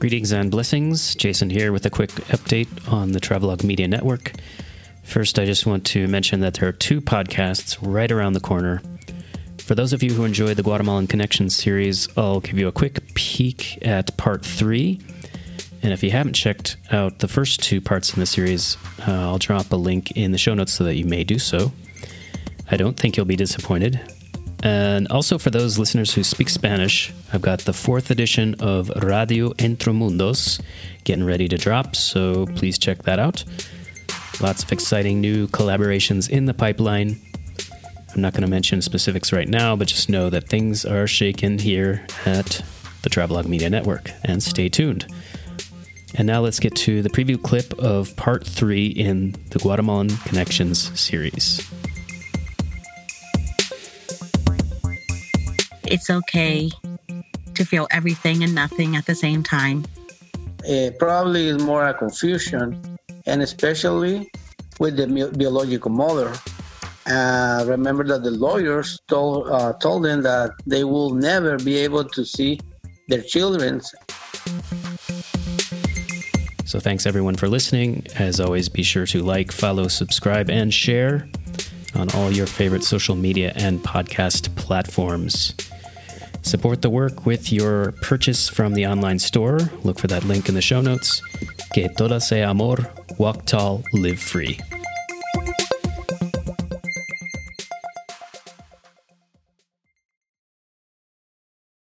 Greetings and blessings. Jason here with a quick update on the Travelog Media Network. First, I just want to mention that there are two podcasts right around the corner. For those of you who enjoy the Guatemalan Connection series, I'll give you a quick peek at part three. And if you haven't checked out the first two parts in the series, uh, I'll drop a link in the show notes so that you may do so. I don't think you'll be disappointed. And also for those listeners who speak Spanish, I've got the fourth edition of Radio Entromundos getting ready to drop, so please check that out. Lots of exciting new collaborations in the pipeline. I'm not going to mention specifics right now, but just know that things are shaken here at the Travelog Media Network, and stay tuned. And now let's get to the preview clip of part three in the Guatemalan Connections series. It's okay to feel everything and nothing at the same time. It probably is more a confusion, and especially with the biological mother. Uh, remember that the lawyers told uh, told them that they will never be able to see their children. So thanks everyone for listening. As always, be sure to like, follow, subscribe, and share on all your favorite social media and podcast platforms. Support the work with your purchase from the online store. Look for that link in the show notes. Que toda sea amor, walk tall, live free.